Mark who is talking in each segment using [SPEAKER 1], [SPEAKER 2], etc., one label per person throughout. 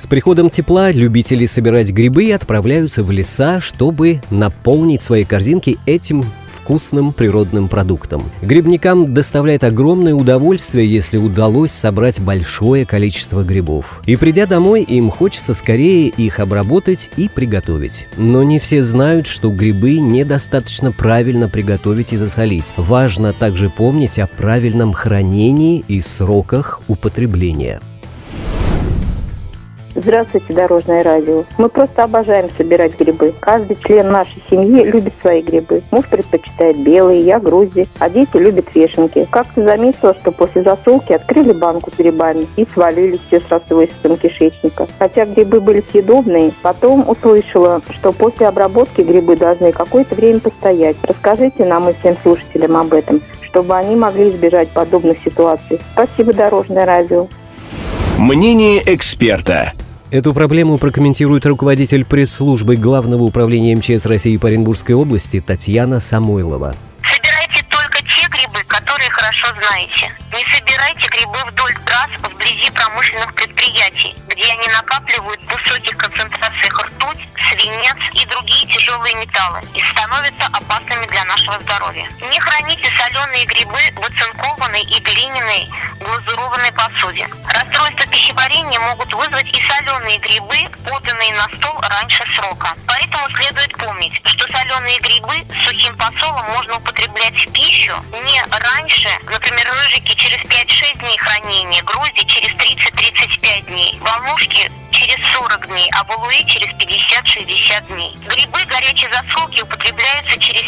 [SPEAKER 1] С приходом тепла любители собирать грибы отправляются в леса, чтобы наполнить свои корзинки этим вкусным природным продуктом. Грибникам доставляет огромное удовольствие, если удалось собрать большое количество грибов. И придя домой, им хочется скорее их обработать и приготовить. Но не все знают, что грибы недостаточно правильно приготовить и засолить. Важно также помнить о правильном хранении и сроках употребления.
[SPEAKER 2] Здравствуйте, Дорожное радио. Мы просто обожаем собирать грибы. Каждый член нашей семьи любит свои грибы. Муж предпочитает белые, я грузи, а дети любят вешенки. Как-то заметила, что после засолки открыли банку с грибами и свалили все с рассвойством кишечника. Хотя грибы были съедобные, потом услышала, что после обработки грибы должны какое-то время постоять. Расскажите нам и всем слушателям об этом чтобы они могли избежать подобных ситуаций. Спасибо, Дорожное радио.
[SPEAKER 3] Мнение эксперта.
[SPEAKER 1] Эту проблему прокомментирует руководитель пресс-службы Главного управления МЧС России по Оренбургской области Татьяна Самойлова.
[SPEAKER 4] Собирайте только те грибы, которые хорошо знаете. Не собирайте грибы вдоль трасс вблизи промышленных предприятий, где они накапливают в высоких концентрациях ртуть, свинец и другие тяжелые металлы и становятся опасными для нашего здоровья. Не храните соленые грибы в оцинкованной и глиняной глазурованной посуде. Расстройства пищеварения могут вызвать и соленые грибы, поданные на стол раньше срока. Поэтому следует помнить, что соленые грибы с сухим посолом можно употреблять в пищу не раньше, например, рыжики через 5-6 дней хранения, грузди через 30-35 дней, волнушки через 40 дней, а балуи через 50-60 дней. Грибы горячей засолки употребляются через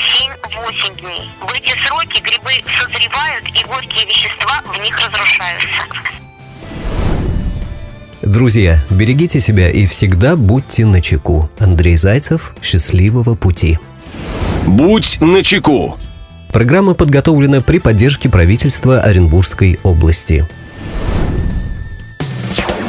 [SPEAKER 4] 7-8 дней. В эти сроки грибы созревают и горькие вещества в них разрушаются.
[SPEAKER 1] Друзья, берегите себя и всегда будьте начеку. Андрей Зайцев, счастливого пути.
[SPEAKER 3] Будь начеку.
[SPEAKER 1] Программа подготовлена при поддержке правительства Оренбургской области.